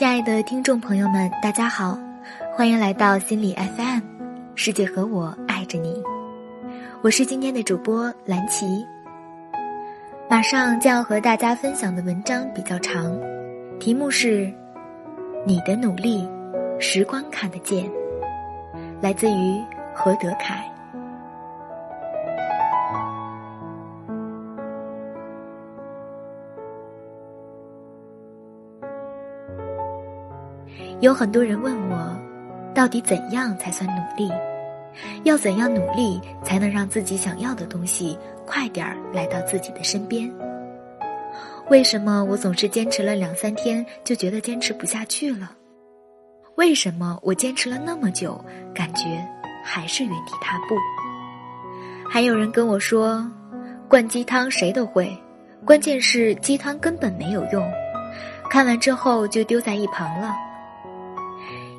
亲爱的听众朋友们，大家好，欢迎来到心理 FM，世界和我爱着你，我是今天的主播蓝琪。马上将要和大家分享的文章比较长，题目是《你的努力，时光看得见》，来自于何德凯。有很多人问我，到底怎样才算努力？要怎样努力才能让自己想要的东西快点儿来到自己的身边？为什么我总是坚持了两三天就觉得坚持不下去了？为什么我坚持了那么久，感觉还是原地踏步？还有人跟我说，灌鸡汤谁都会，关键是鸡汤根本没有用，看完之后就丢在一旁了。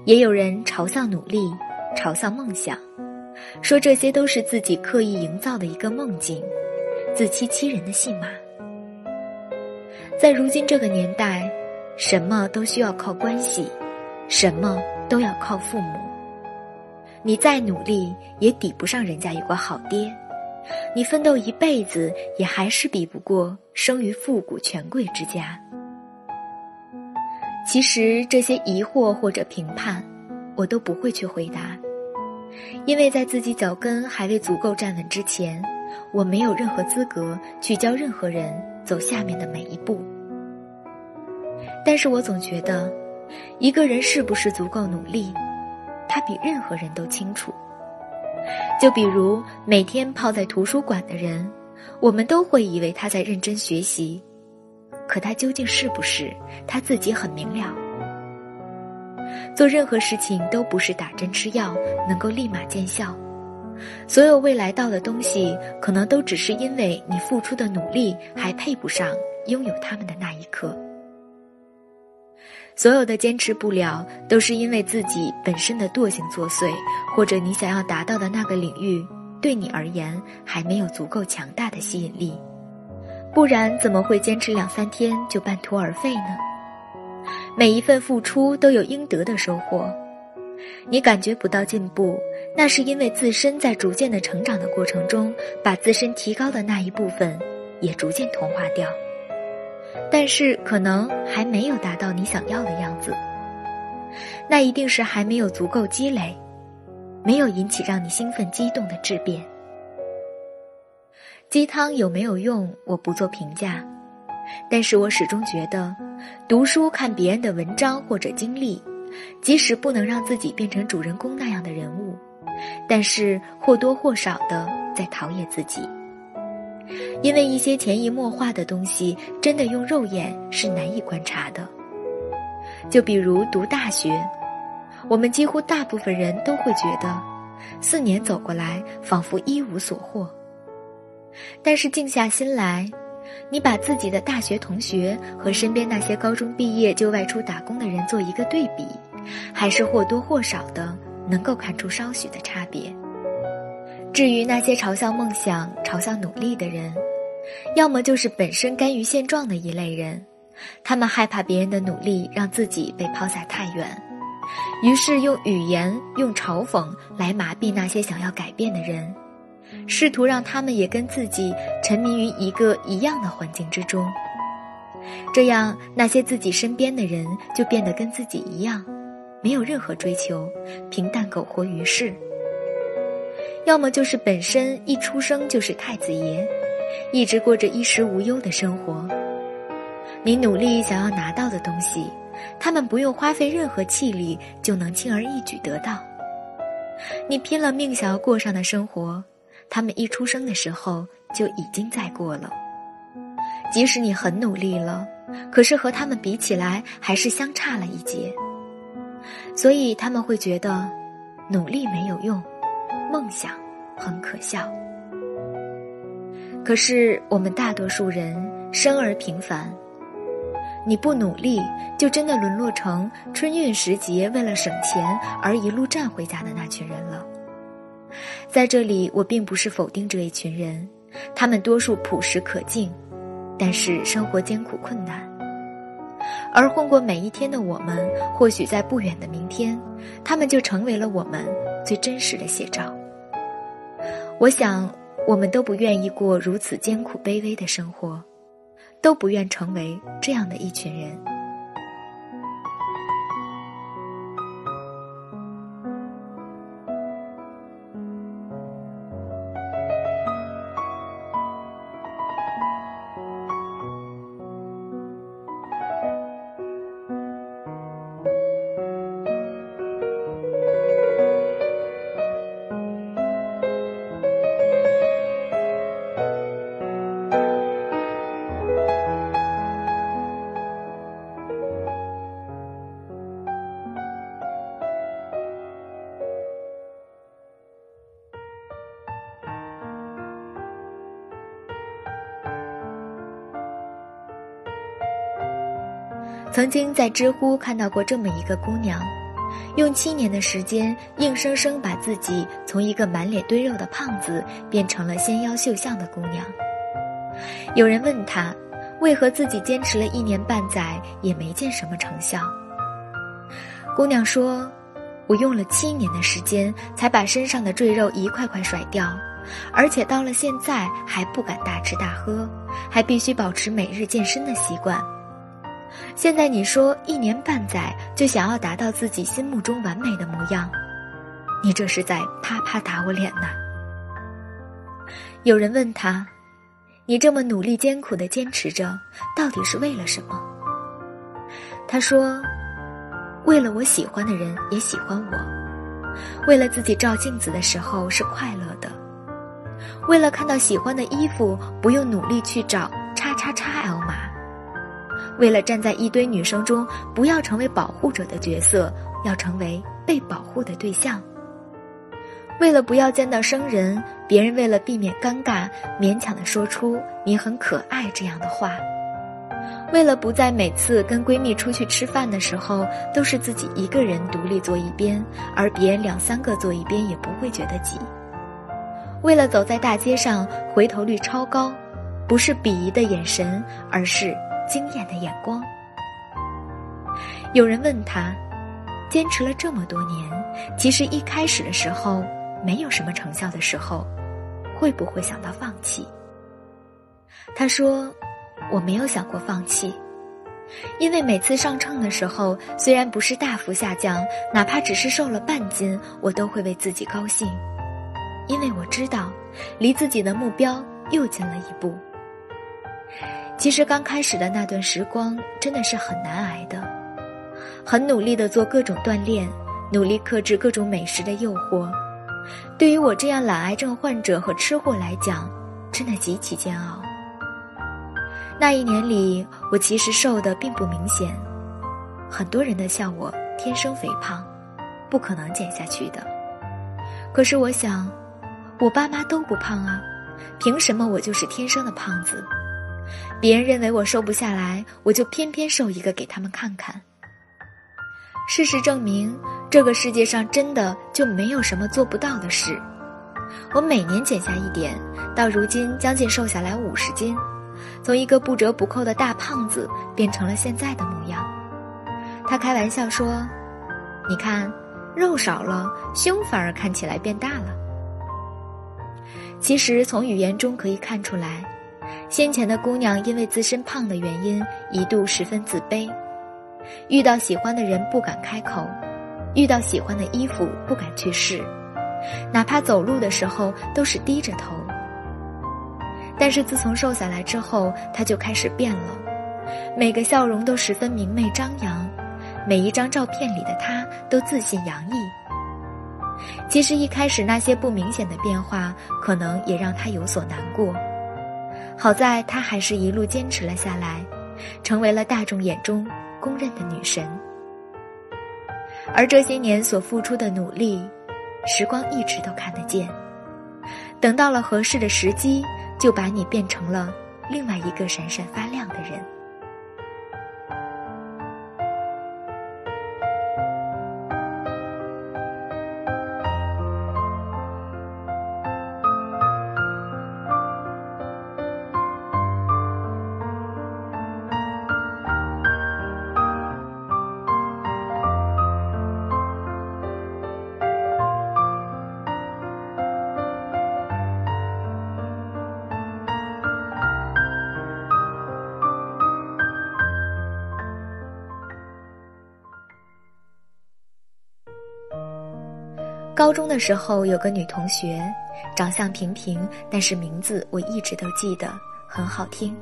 也有人嘲笑努力，嘲笑梦想，说这些都是自己刻意营造的一个梦境，自欺欺人的戏码。在如今这个年代，什么都需要靠关系，什么都要靠父母。你再努力，也抵不上人家有个好爹；你奋斗一辈子，也还是比不过生于富贵权贵之家。其实这些疑惑或者评判，我都不会去回答，因为在自己脚跟还未足够站稳之前，我没有任何资格去教任何人走下面的每一步。但是我总觉得，一个人是不是足够努力，他比任何人都清楚。就比如每天泡在图书馆的人，我们都会以为他在认真学习。可他究竟是不是他自己很明了。做任何事情都不是打针吃药能够立马见效，所有未来到的东西，可能都只是因为你付出的努力还配不上拥有他们的那一刻。所有的坚持不了，都是因为自己本身的惰性作祟，或者你想要达到的那个领域对你而言还没有足够强大的吸引力。不然怎么会坚持两三天就半途而废呢？每一份付出都有应得的收获，你感觉不到进步，那是因为自身在逐渐的成长的过程中，把自身提高的那一部分也逐渐同化掉。但是可能还没有达到你想要的样子，那一定是还没有足够积累，没有引起让你兴奋激动的质变。鸡汤有没有用，我不做评价，但是我始终觉得，读书看别人的文章或者经历，即使不能让自己变成主人公那样的人物，但是或多或少的在陶冶自己。因为一些潜移默化的东西，真的用肉眼是难以观察的。就比如读大学，我们几乎大部分人都会觉得，四年走过来，仿佛一无所获。但是静下心来，你把自己的大学同学和身边那些高中毕业就外出打工的人做一个对比，还是或多或少的能够看出稍许的差别。至于那些嘲笑梦想、嘲笑努力的人，要么就是本身甘于现状的一类人，他们害怕别人的努力让自己被抛下太远，于是用语言、用嘲讽来麻痹那些想要改变的人。试图让他们也跟自己沉迷于一个一样的环境之中，这样那些自己身边的人就变得跟自己一样，没有任何追求，平淡苟活于世。要么就是本身一出生就是太子爷，一直过着衣食无忧的生活。你努力想要拿到的东西，他们不用花费任何气力就能轻而易举得到。你拼了命想要过上的生活。他们一出生的时候就已经在过了，即使你很努力了，可是和他们比起来还是相差了一截。所以他们会觉得，努力没有用，梦想很可笑。可是我们大多数人生而平凡，你不努力，就真的沦落成春运时节为了省钱而一路站回家的那群人了。在这里，我并不是否定这一群人，他们多数朴实可敬，但是生活艰苦困难。而混过每一天的我们，或许在不远的明天，他们就成为了我们最真实的写照。我想，我们都不愿意过如此艰苦卑微的生活，都不愿成为这样的一群人。曾经在知乎看到过这么一个姑娘，用七年的时间，硬生生把自己从一个满脸堆肉的胖子变成了纤腰秀项的姑娘。有人问她，为何自己坚持了一年半载也没见什么成效？姑娘说：“我用了七年的时间，才把身上的赘肉一块块甩掉，而且到了现在还不敢大吃大喝，还必须保持每日健身的习惯。”现在你说一年半载就想要达到自己心目中完美的模样，你这是在啪啪打我脸呐！有人问他：“你这么努力艰苦的坚持着，到底是为了什么？”他说：“为了我喜欢的人也喜欢我，为了自己照镜子的时候是快乐的，为了看到喜欢的衣服不用努力去找叉叉叉 L。”为了站在一堆女生中，不要成为保护者的角色，要成为被保护的对象。为了不要见到生人，别人为了避免尴尬，勉强的说出“你很可爱”这样的话。为了不在每次跟闺蜜出去吃饭的时候，都是自己一个人独立坐一边，而别人两三个坐一边也不会觉得挤。为了走在大街上回头率超高，不是鄙夷的眼神，而是。惊艳的眼光。有人问他，坚持了这么多年，其实一开始的时候没有什么成效的时候，会不会想到放弃？他说：“我没有想过放弃，因为每次上秤的时候，虽然不是大幅下降，哪怕只是瘦了半斤，我都会为自己高兴，因为我知道，离自己的目标又近了一步。”其实刚开始的那段时光真的是很难挨的，很努力的做各种锻炼，努力克制各种美食的诱惑。对于我这样懒癌症患者和吃货来讲，真的极其煎熬。那一年里，我其实瘦的并不明显，很多人都笑我天生肥胖，不可能减下去的。可是我想，我爸妈都不胖啊，凭什么我就是天生的胖子？别人认为我瘦不下来，我就偏偏瘦一个给他们看看。事实证明，这个世界上真的就没有什么做不到的事。我每年减下一点，到如今将近瘦下来五十斤，从一个不折不扣的大胖子变成了现在的模样。他开玩笑说：“你看，肉少了，胸反而看起来变大了。”其实从语言中可以看出来。先前的姑娘因为自身胖的原因，一度十分自卑，遇到喜欢的人不敢开口，遇到喜欢的衣服不敢去试，哪怕走路的时候都是低着头。但是自从瘦下来之后，她就开始变了，每个笑容都十分明媚张扬，每一张照片里的她都自信洋溢。其实一开始那些不明显的变化，可能也让她有所难过。好在她还是一路坚持了下来，成为了大众眼中公认的女神。而这些年所付出的努力，时光一直都看得见。等到了合适的时机，就把你变成了另外一个闪闪发亮的人。高中的时候有个女同学，长相平平，但是名字我一直都记得，很好听。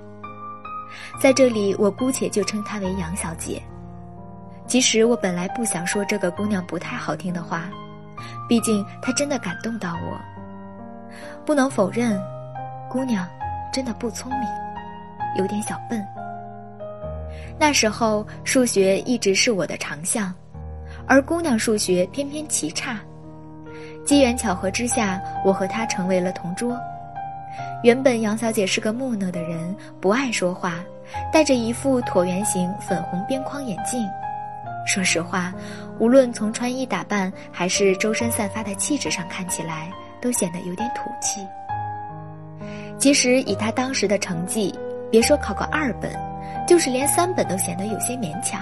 在这里，我姑且就称她为杨小姐。其实我本来不想说这个姑娘不太好听的话，毕竟她真的感动到我。不能否认，姑娘真的不聪明，有点小笨。那时候数学一直是我的长项，而姑娘数学偏偏奇差。机缘巧合之下，我和她成为了同桌。原本杨小姐是个木讷的人，不爱说话，戴着一副椭圆形粉红边框眼镜。说实话，无论从穿衣打扮还是周身散发的气质上看起来，都显得有点土气。其实以她当时的成绩，别说考个二本，就是连三本都显得有些勉强。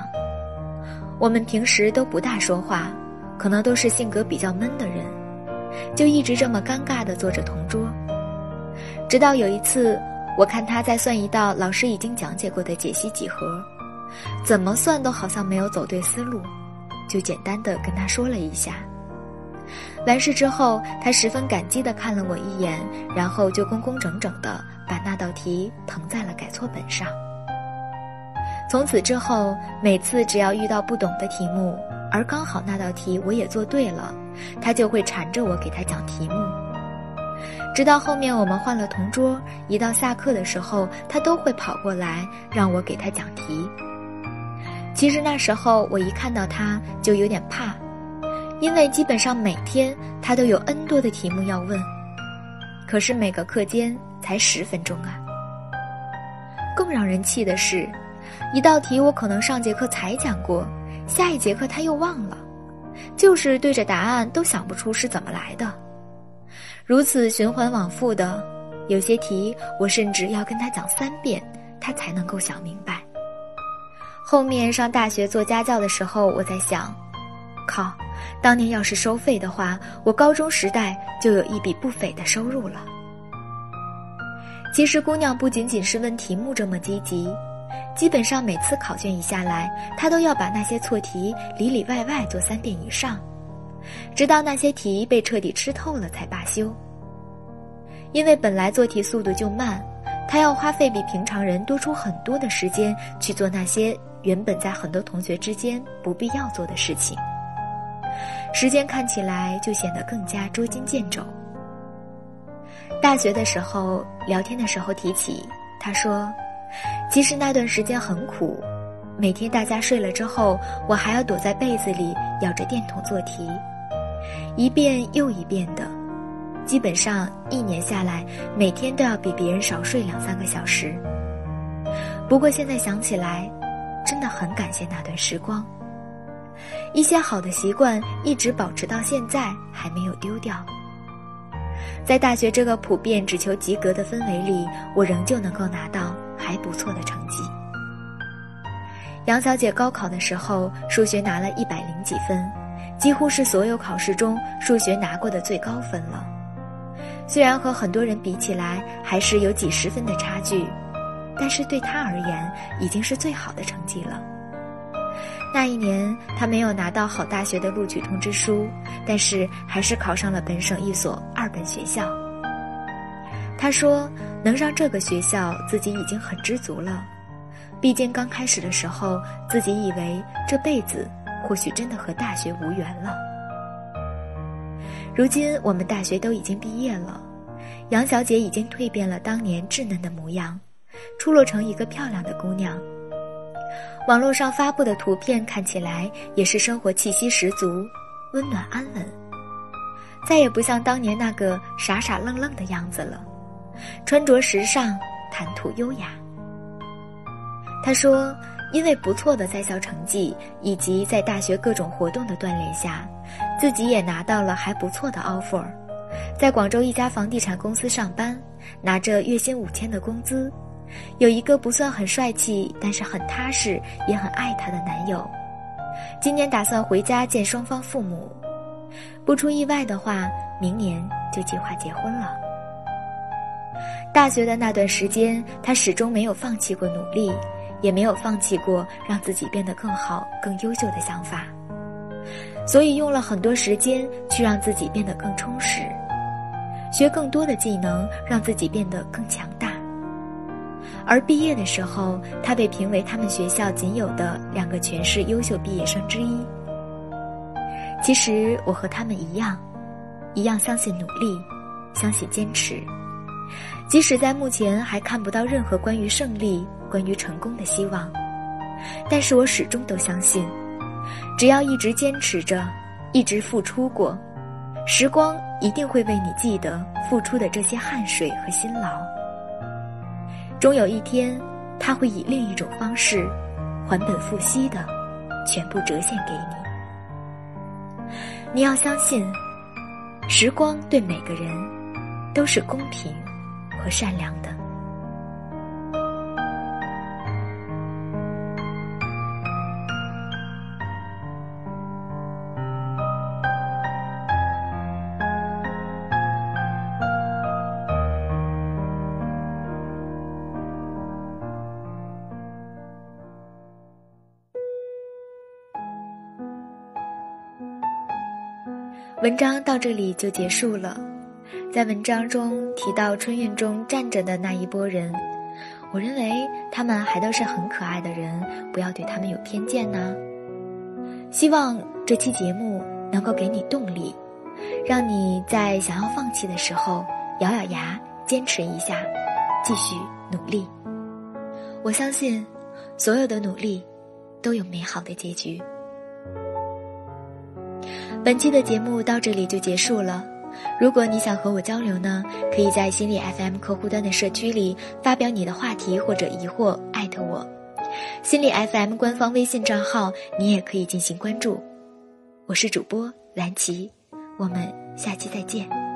我们平时都不大说话，可能都是性格比较闷的人，就一直这么尴尬地坐着同桌。直到有一次，我看他在算一道老师已经讲解过的解析几何，怎么算都好像没有走对思路，就简单的跟他说了一下。完事之后，他十分感激的看了我一眼，然后就工工整整的把那道题誊在了改错本上。从此之后，每次只要遇到不懂的题目，而刚好那道题我也做对了，他就会缠着我给他讲题目。直到后面我们换了同桌，一到下课的时候，他都会跑过来让我给他讲题。其实那时候我一看到他就有点怕，因为基本上每天他都有 N 多的题目要问，可是每个课间才十分钟啊。更让人气的是，一道题我可能上节课才讲过，下一节课他又忘了，就是对着答案都想不出是怎么来的。如此循环往复的，有些题我甚至要跟他讲三遍，他才能够想明白。后面上大学做家教的时候，我在想，靠，当年要是收费的话，我高中时代就有一笔不菲的收入了。其实姑娘不仅仅是问题目这么积极，基本上每次考卷一下来，他都要把那些错题里里外外做三遍以上。直到那些题被彻底吃透了才罢休。因为本来做题速度就慢，他要花费比平常人多出很多的时间去做那些原本在很多同学之间不必要做的事情。时间看起来就显得更加捉襟见肘。大学的时候聊天的时候提起，他说：“其实那段时间很苦，每天大家睡了之后，我还要躲在被子里咬着电筒做题。”一遍又一遍的，基本上一年下来，每天都要比别人少睡两三个小时。不过现在想起来，真的很感谢那段时光。一些好的习惯一直保持到现在，还没有丢掉。在大学这个普遍只求及格的氛围里，我仍旧能够拿到还不错的成绩。杨小姐高考的时候，数学拿了一百零几分。几乎是所有考试中数学拿过的最高分了，虽然和很多人比起来还是有几十分的差距，但是对她而言已经是最好的成绩了。那一年他没有拿到好大学的录取通知书，但是还是考上了本省一所二本学校。他说能上这个学校自己已经很知足了，毕竟刚开始的时候自己以为这辈子。或许真的和大学无缘了。如今我们大学都已经毕业了，杨小姐已经蜕变了当年稚嫩的模样，出落成一个漂亮的姑娘。网络上发布的图片看起来也是生活气息十足，温暖安稳，再也不像当年那个傻傻愣愣的样子了，穿着时尚，谈吐优雅。她说。因为不错的在校成绩，以及在大学各种活动的锻炼下，自己也拿到了还不错的 offer，在广州一家房地产公司上班，拿着月薪五千的工资，有一个不算很帅气，但是很踏实，也很爱她的男友。今年打算回家见双方父母，不出意外的话，明年就计划结婚了。大学的那段时间，他始终没有放弃过努力。也没有放弃过让自己变得更好、更优秀的想法。所以用了很多时间去让自己变得更充实，学更多的技能，让自己变得更强大。而毕业的时候，他被评为他们学校仅有的两个全市优秀毕业生之一。其实我和他们一样，一样相信努力，相信坚持。即使在目前还看不到任何关于胜利、关于成功的希望，但是我始终都相信，只要一直坚持着，一直付出过，时光一定会为你记得付出的这些汗水和辛劳。终有一天，他会以另一种方式，还本付息的，全部折现给你。你要相信，时光对每个人都是公平。和善良的。文章到这里就结束了。在文章中提到春运中站着的那一波人，我认为他们还都是很可爱的人，不要对他们有偏见呢。希望这期节目能够给你动力，让你在想要放弃的时候咬咬牙坚持一下，继续努力。我相信，所有的努力都有美好的结局。本期的节目到这里就结束了。如果你想和我交流呢，可以在心理 FM 客户端的社区里发表你的话题或者疑惑，艾特我。心理 FM 官方微信账号你也可以进行关注。我是主播蓝琪，我们下期再见。